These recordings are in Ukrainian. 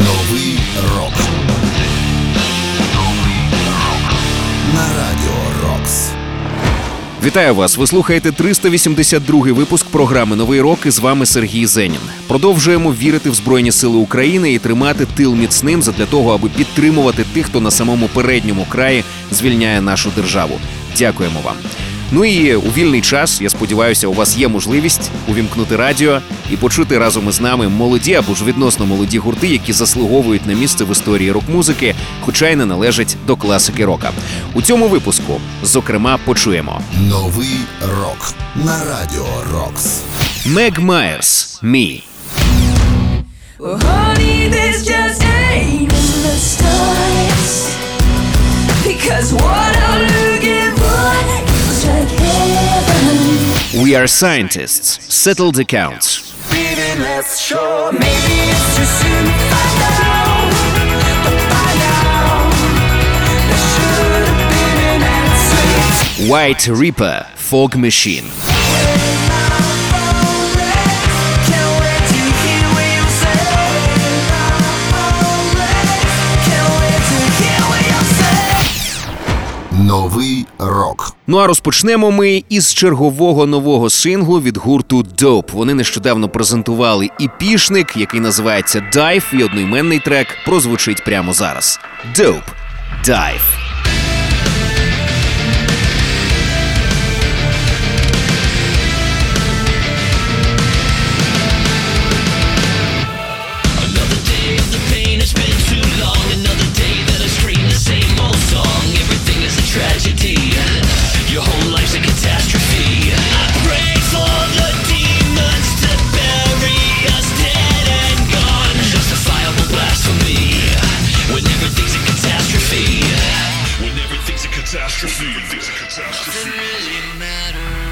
Новий рок. На радіо Рокс. Вітаю вас. Ви слухаєте 382-й випуск програми Новий рок. І з вами Сергій Зенін. Продовжуємо вірити в Збройні Сили України і тримати тил міцним задля того, аби підтримувати тих, хто на самому передньому краї звільняє нашу державу. Дякуємо вам. Ну і у вільний час, я сподіваюся, у вас є можливість увімкнути радіо і почути разом із нами молоді або ж відносно молоді гурти, які заслуговують на місце в історії рок-музики, хоча й не належать до класики рока. У цьому випуску зокрема почуємо новий рок на радіо Рокс. Meg Майерс. «Me». Well. Because what I lose We are scientists. Settled accounts. White Reaper Fog Machine. Новий рок. Ну а розпочнемо ми із чергового нового синглу від гурту Dope. Вони нещодавно презентували і пішник, який називається Dive, і одноіменний трек прозвучить прямо зараз. Dope. Dive. catastrophe. It is a catastrophe. Doesn't really matter.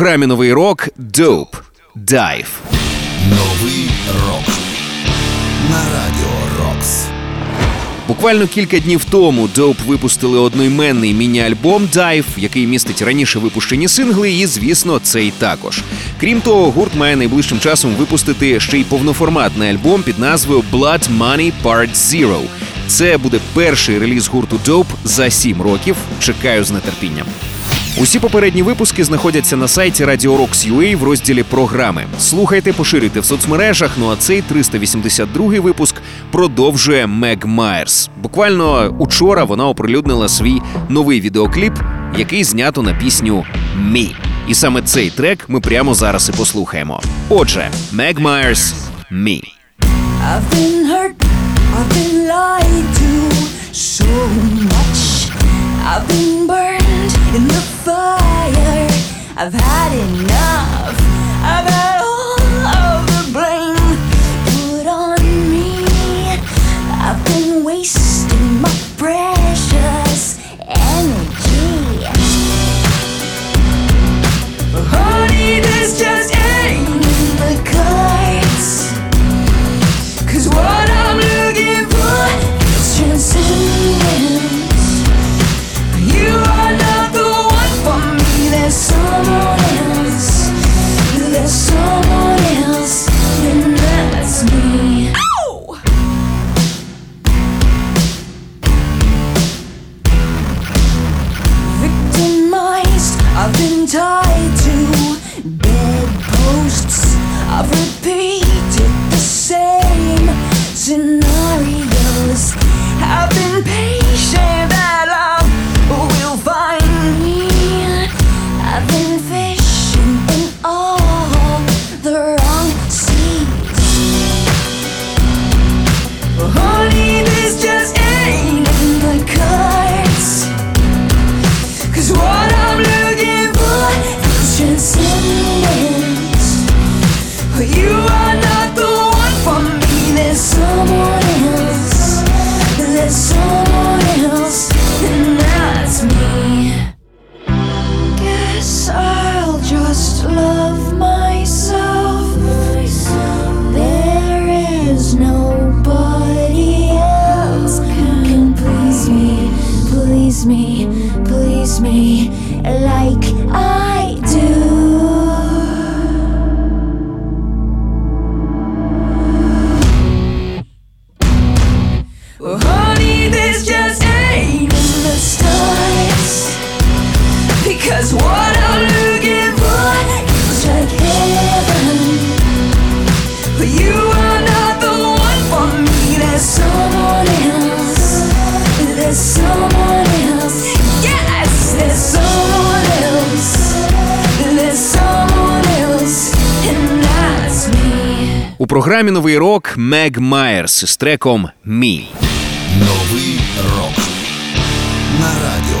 програмі новий рок Dope Dive. Новий рок на радіо Рокс. Буквально кілька днів тому Dope випустили одноіменний міні-альбом Dive, який містить раніше випущені сингли, і звісно, цей також. Крім того, гурт має найближчим часом випустити ще й повноформатний альбом під назвою Blood Money Part Zero. Це буде перший реліз гурту Dope за сім років. Чекаю з нетерпінням. Усі попередні випуски знаходяться на сайті Radio UA в розділі програми. Слухайте, поширюйте в соцмережах. Ну а цей 382-й випуск продовжує Мег Майерс. Буквально учора вона оприлюднила свій новий відеокліп, який знято на пісню Мі. І саме цей трек ми прямо зараз і послухаємо. Отже, Мег Майерс Мі. I've been burned in the fire. I've had enough. Новий рок Мег Майерс з треком Мі. Новий рок на радіо.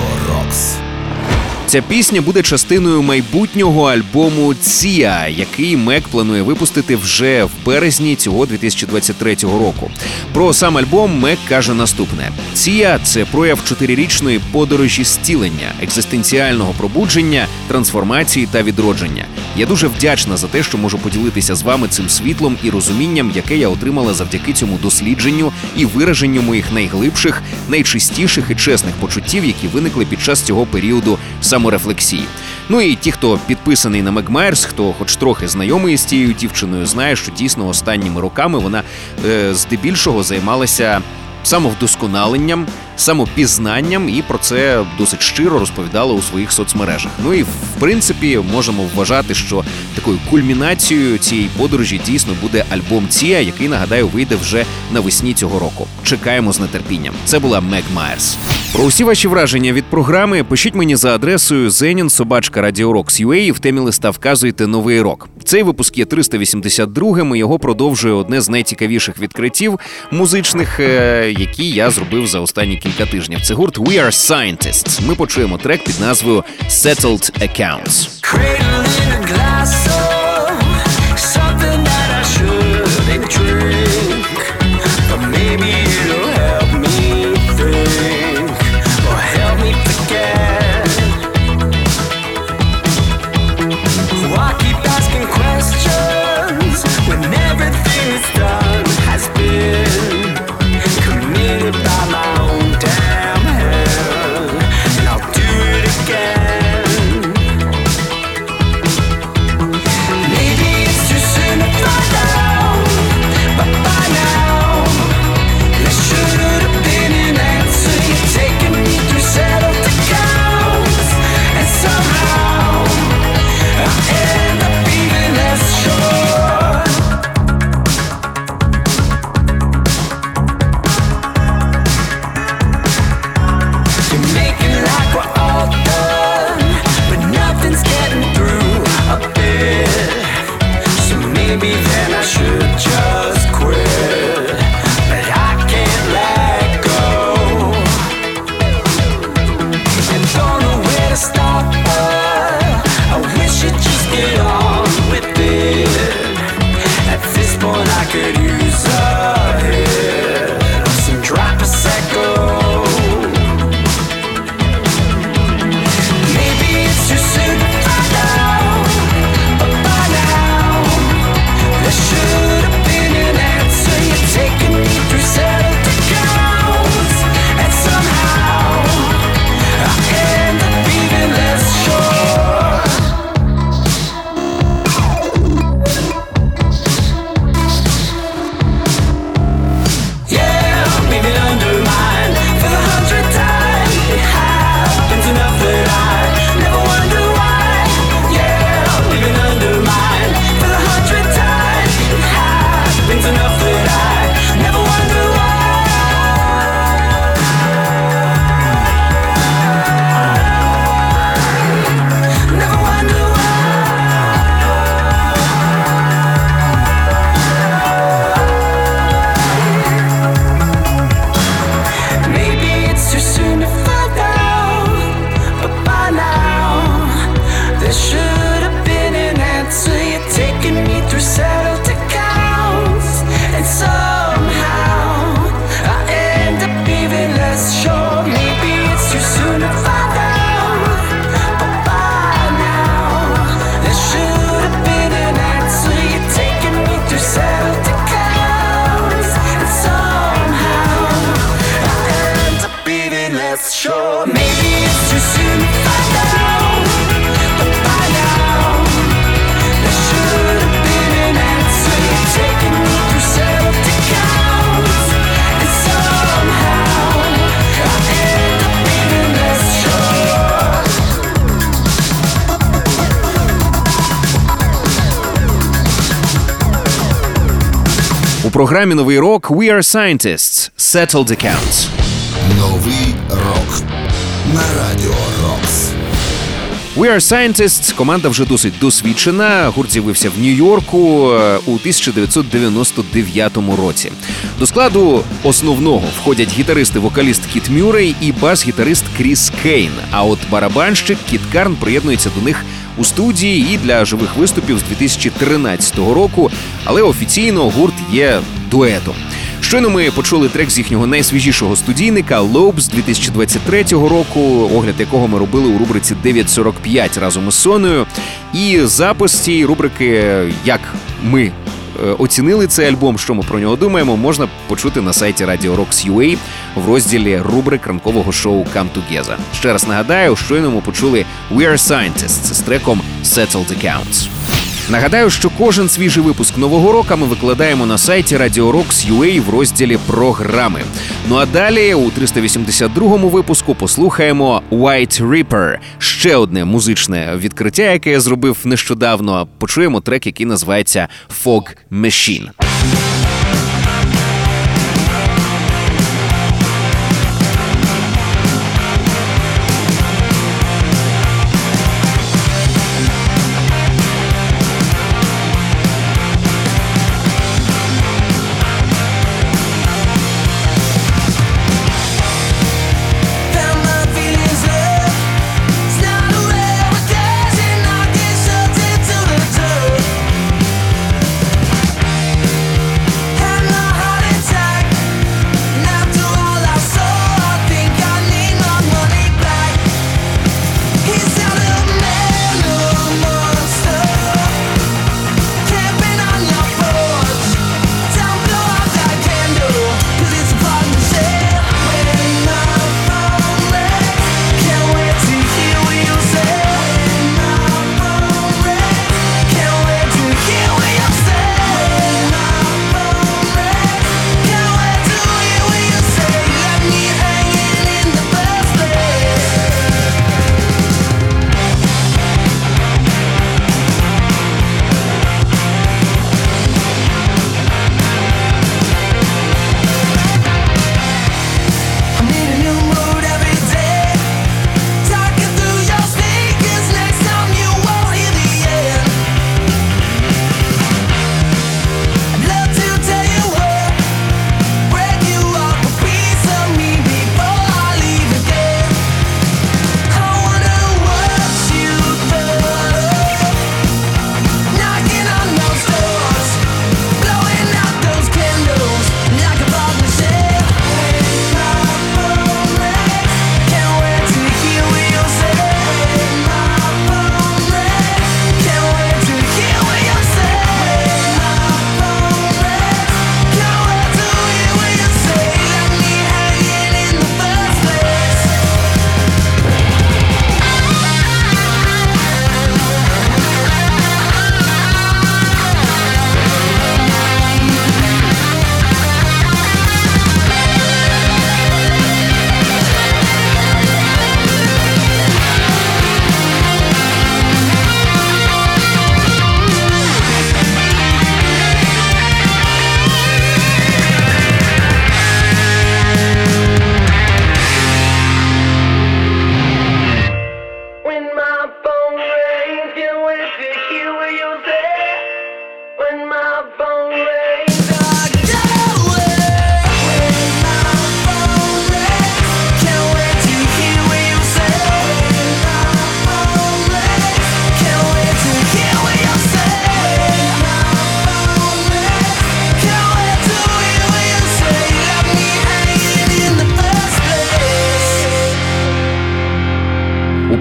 Ця пісня буде частиною майбутнього альбому Ція, який Мек планує випустити вже в березні цього 2023 року. Про сам альбом Мек каже наступне: Ція це прояв чотирирічної подорожі зцілення, екзистенціального пробудження, трансформації та відродження. Я дуже вдячна за те, що можу поділитися з вами цим світлом і розумінням, яке я отримала завдяки цьому дослідженню і вираженню моїх найглибших, найчистіших і чесних почуттів, які виникли під час цього періоду саморефлексії. Ну і ті, хто підписаний на Meg Myers, хто хоч трохи знайомий з цією дівчиною, знає, що дійсно останніми роками вона е, здебільшого займалася самовдосконаленням, самопізнанням, і про це досить щиро розповідала у своїх соцмережах. Ну і в принципі можемо вважати, що такою кульмінацією цієї подорожі дійсно буде альбом Ція, який нагадаю вийде вже навесні цього року. Чекаємо з нетерпінням. Це була Мег Майерс. Про усі ваші враження від програми пишіть мені за адресою zenin.radio.rocks.ua і в темі листа вказуйте новий рок. Цей випуск є 382-м, і його продовжує одне з найцікавіших відкриттів музичних, е, які я зробив за останні кілька тижнів. Це гурт We Are Scientists. Ми почуємо трек під назвою Settled Accounts. Програмі новий рок We Are Scientists Settled Accounts. Новий рок на радіо Рокс. We Are Scientists – команда вже досить досвідчена. Гурт з'явився в Нью-Йорку е, у 1999 році. До складу основного входять гітаристи-вокаліст Кіт Мюррей і бас-гітарист Кріс Кейн. А от барабанщик Кіт Карн приєднується до них у студії і для живих виступів з 2013 року. Але офіційно гурт є дуетом. Щойно ми почули трек з їхнього найсвіжішого студійника Лоб з 2023 року, огляд якого ми робили у рубриці 9.45 разом із Соною. І запис цієї рубрики, як ми оцінили цей альбом, що ми про нього думаємо, можна почути на сайті Radio Rocks UA в розділі рубрик ранкового шоу Come Together. Ще раз нагадаю, щойно ми почули We Are Scientists з треком Settled Accounts. Нагадаю, що кожен свіжий випуск нового року ми викладаємо на сайті Radio UA в розділі програми. Ну а далі у 382-му випуску послухаємо White Reaper» Ще одне музичне відкриття, яке я зробив нещодавно. Почуємо трек, який називається Fog Machine.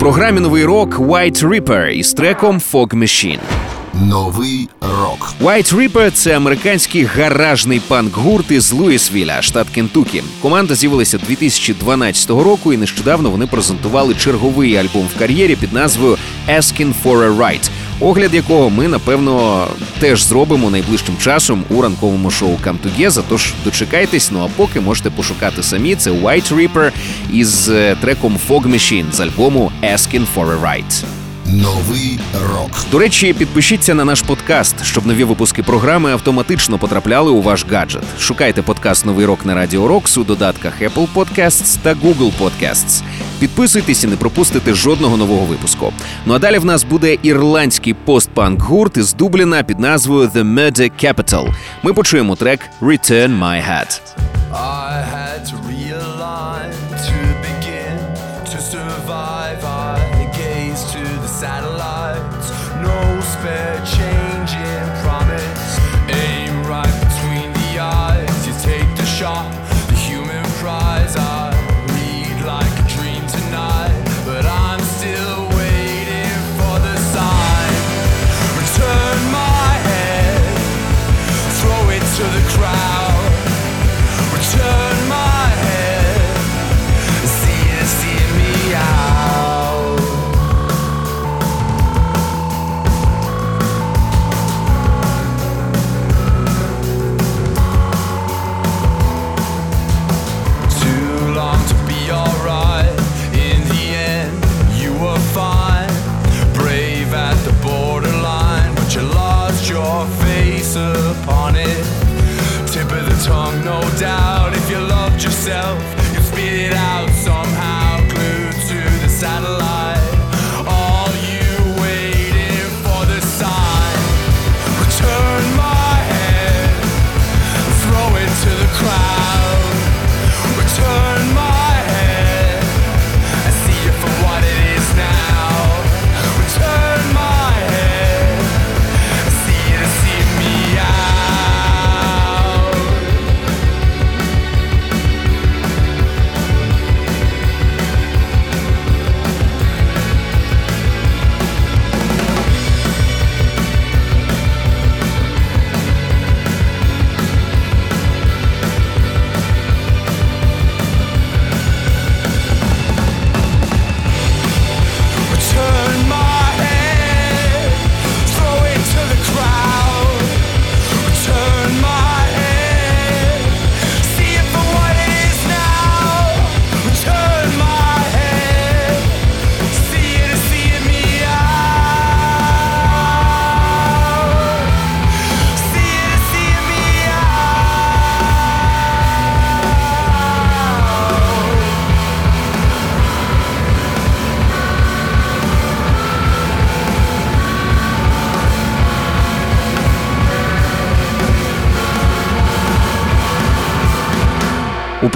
Програмі новий рок White Ripper із треком Fog Machine. Новий рок White Ripper – це американський гаражний панк-гурт із Луїсвіля, штат Кентукі. Команда з'явилася 2012 року, і нещодавно вони презентували черговий альбом в кар'єрі під назвою Asking for a Right, огляд якого ми напевно теж зробимо найближчим часом у ранковому шоу Come Together, Тож дочекайтесь. Ну а поки можете пошукати самі. Це White Reaper із е, треком Fog Machine з альбому Asking for a Right. Новий рок. До речі, підпишіться на наш подкаст, щоб нові випуски програми автоматично потрапляли у ваш гаджет. Шукайте подкаст Новий рок на Радіо Рокс у додатках Apple Podcasts та Google Podcasts. Підписуйтесь і не пропустите жодного нового випуску. Ну а далі в нас буде ірландський постпанк гурт із Дубліна під назвою The Murder Capital. Ми почуємо трек Return My Hat.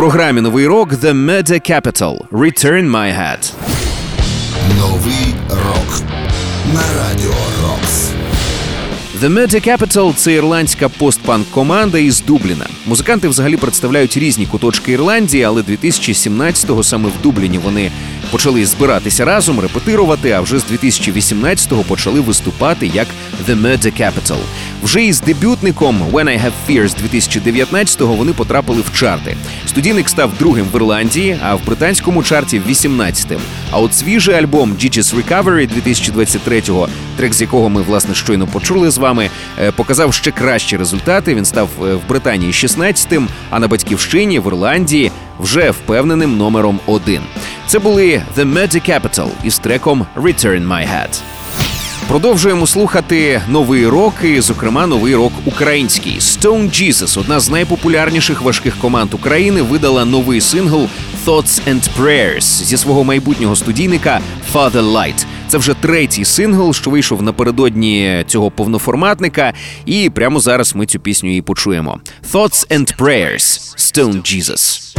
Програмі Новий рок The Media Capital Return My Head. Новий рок на радіо Рокс. The Media Capital – це ірландська постпанк команда із Дубліна. Музиканти взагалі представляють різні куточки Ірландії, але 2017-го саме в Дубліні вони почали збиратися разом, репетирувати. А вже з 2018-го почали виступати як The Murder Capital. Вже із дебютником When I Have Fears 2019-го вони потрапили в чарти. Студійник став другим в Ірландії, а в британському чарті 18-тим. А от свіжий альбом Gigi's Recovery 2023-го, трек з якого ми власне щойно почули з вами, е, показав ще кращі результати. Він став е, в Британії 16-тим, а на батьківщині в Ірландії вже впевненим номером один. Це були The Murder Capital із треком Return My Hat. Продовжуємо слухати новий рок, і, зокрема, новий рок український. Stone Jesus, одна з найпопулярніших важких команд України, видала новий сингл Thoughts and Prayers зі свого майбутнього студійника Father Light. Це вже третій сингл, що вийшов напередодні цього повноформатника, і прямо зараз ми цю пісню і почуємо. Thoughts and Prayers Stone Jesus.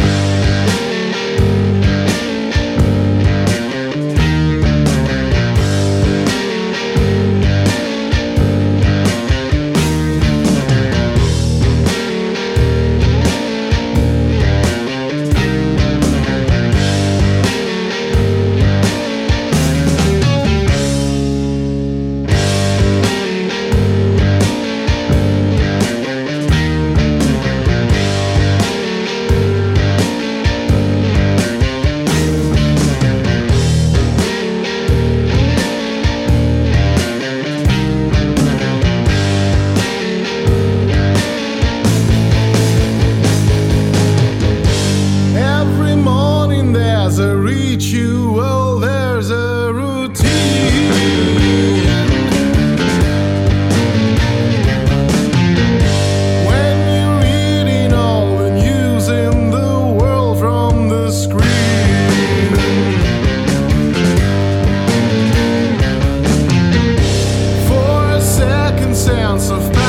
ounce of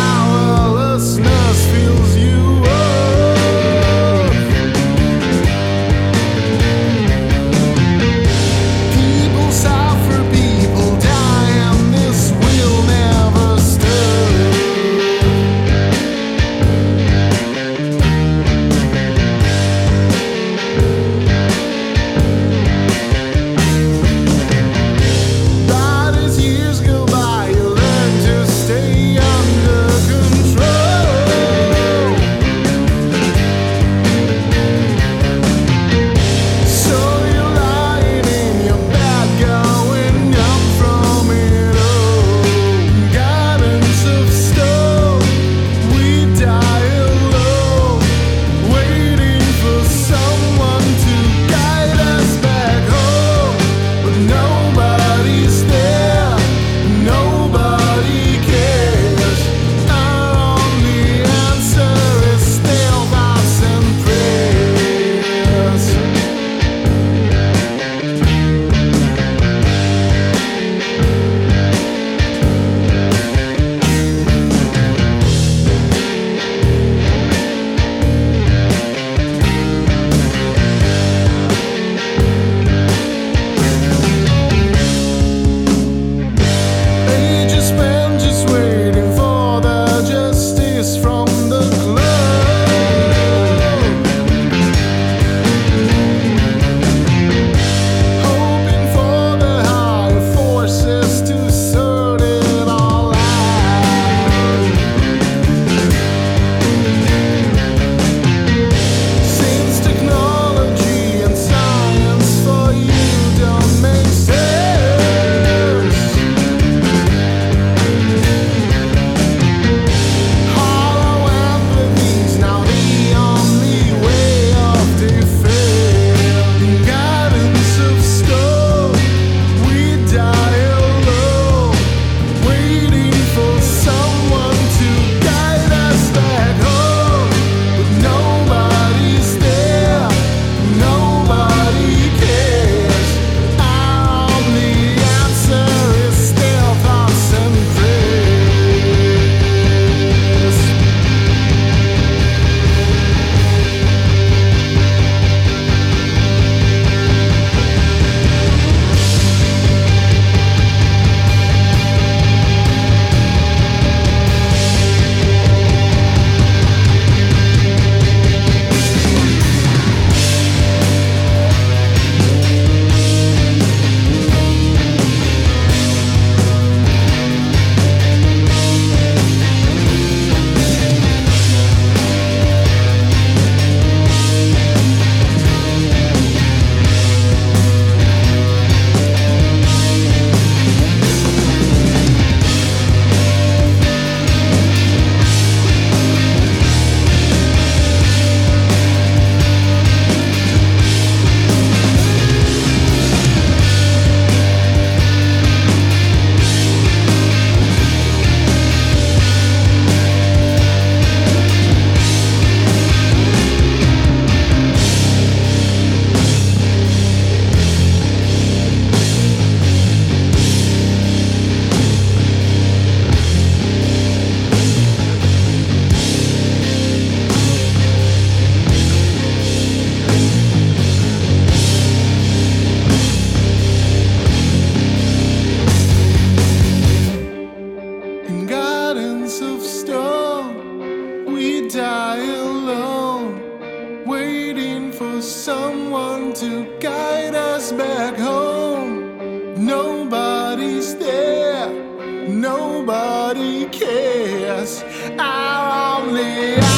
nobody cares. Our only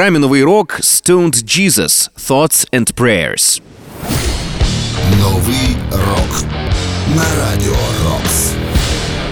У програмі Новий рок Stoned Jesus Thoughts and Prayers.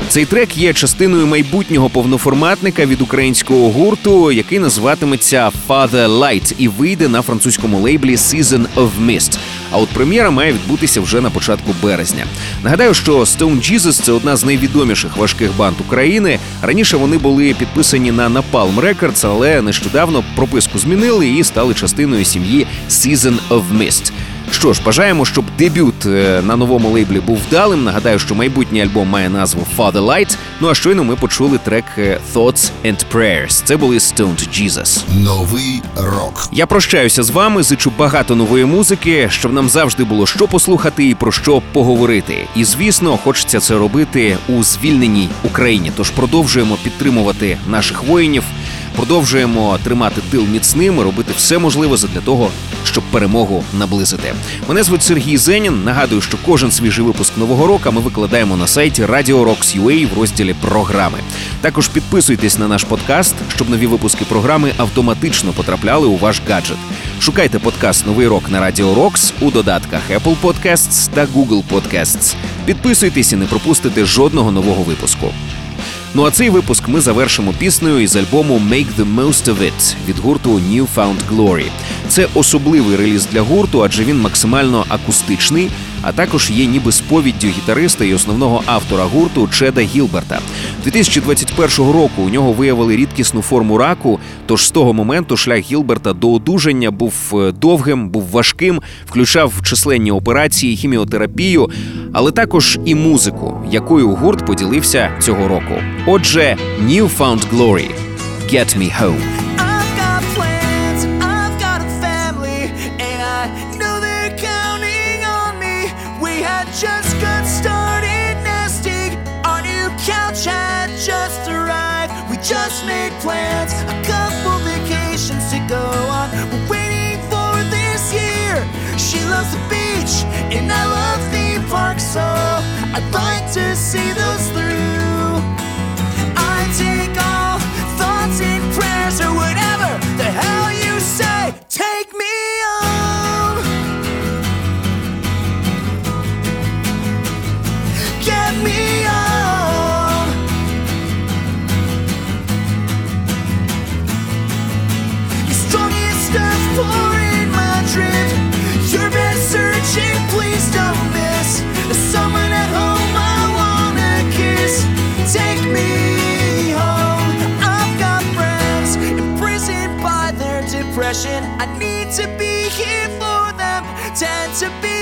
Цей трек є частиною майбутнього повноформатника від українського гурту, який називатиметься Father Light і вийде на французькому лейблі Season of Mist. А от прем'єра має відбутися вже на початку березня. Нагадаю, що Stone Jesus – це одна з найвідоміших важких банд України. Раніше вони були підписані на Napalm Records, але нещодавно прописку змінили і стали частиною сім'ї Season of Mist. Що ж, бажаємо, щоб дебют е, на новому лейблі був вдалим. Нагадаю, що майбутній альбом має назву Father Light. Ну а щойно ми почули трек е, Thoughts and Prayers. Це були Stoned Jesus. Новий рок. Я прощаюся з вами, зичу багато нової музики, щоб нам завжди було що послухати і про що поговорити. І звісно, хочеться це робити у звільненій Україні. Тож продовжуємо підтримувати наших воїнів, продовжуємо тримати тил міцним і робити все можливе для того, щоб перемогу наблизити. Мене звуть Сергій Зенін. Нагадую, що кожен свіжий випуск нового року ми викладаємо на сайті Radio Rocks UA в розділі програми. Також підписуйтесь на наш подкаст, щоб нові випуски програми автоматично потрапляли у ваш гаджет. Шукайте подкаст Новий рок на Radio Rocks у додатках Apple Podcasts та Google Podcasts. Підписуйтесь і не пропустите жодного нового випуску. Ну а цей випуск ми завершимо піснею із альбому Make the Most of It від гурту New Found Glory. Це особливий реліз для гурту, адже він максимально акустичний, а також є ніби сповіддю гітариста і основного автора гурту Чеда Гілберта. 2021 року у нього виявили рідкісну форму раку. Тож з того моменту шлях Гілберта до одужання був е, довгим, був важким, включав численні операції, хіміотерапію, але також і музику, якою гурт поділився цього року. Отже, New Found Glory – Get Me Home. Plans, a couple vacations to go on. We're waiting for this year. She loves the beach, and I love theme parks, so I'd like to see those them. Tend to be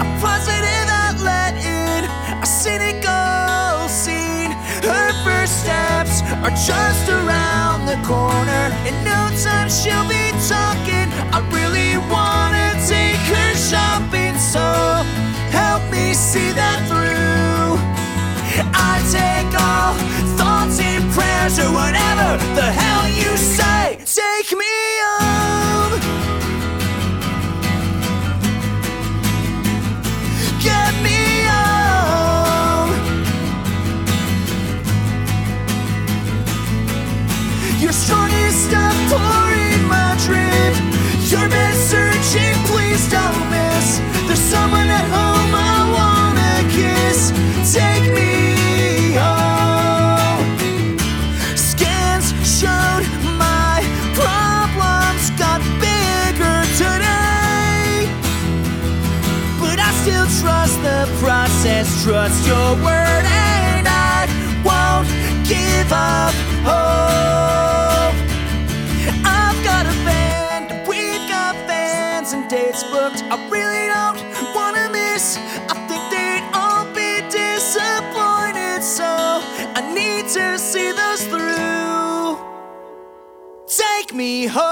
a positive outlet in a cynical scene. Her first steps are just around the corner. In no time she'll be talking. I really wanna take her shopping, so help me see that through. I take all thoughts and prayers or whatever the hell you say. don't miss. There's someone at home I wanna kiss. Take me home. Showed my problems got bigger today, but I still trust the process. Trust your word. and dates booked. I really don't wanna miss. I think they'd all be disappointed, so I need to see those through. Take me home.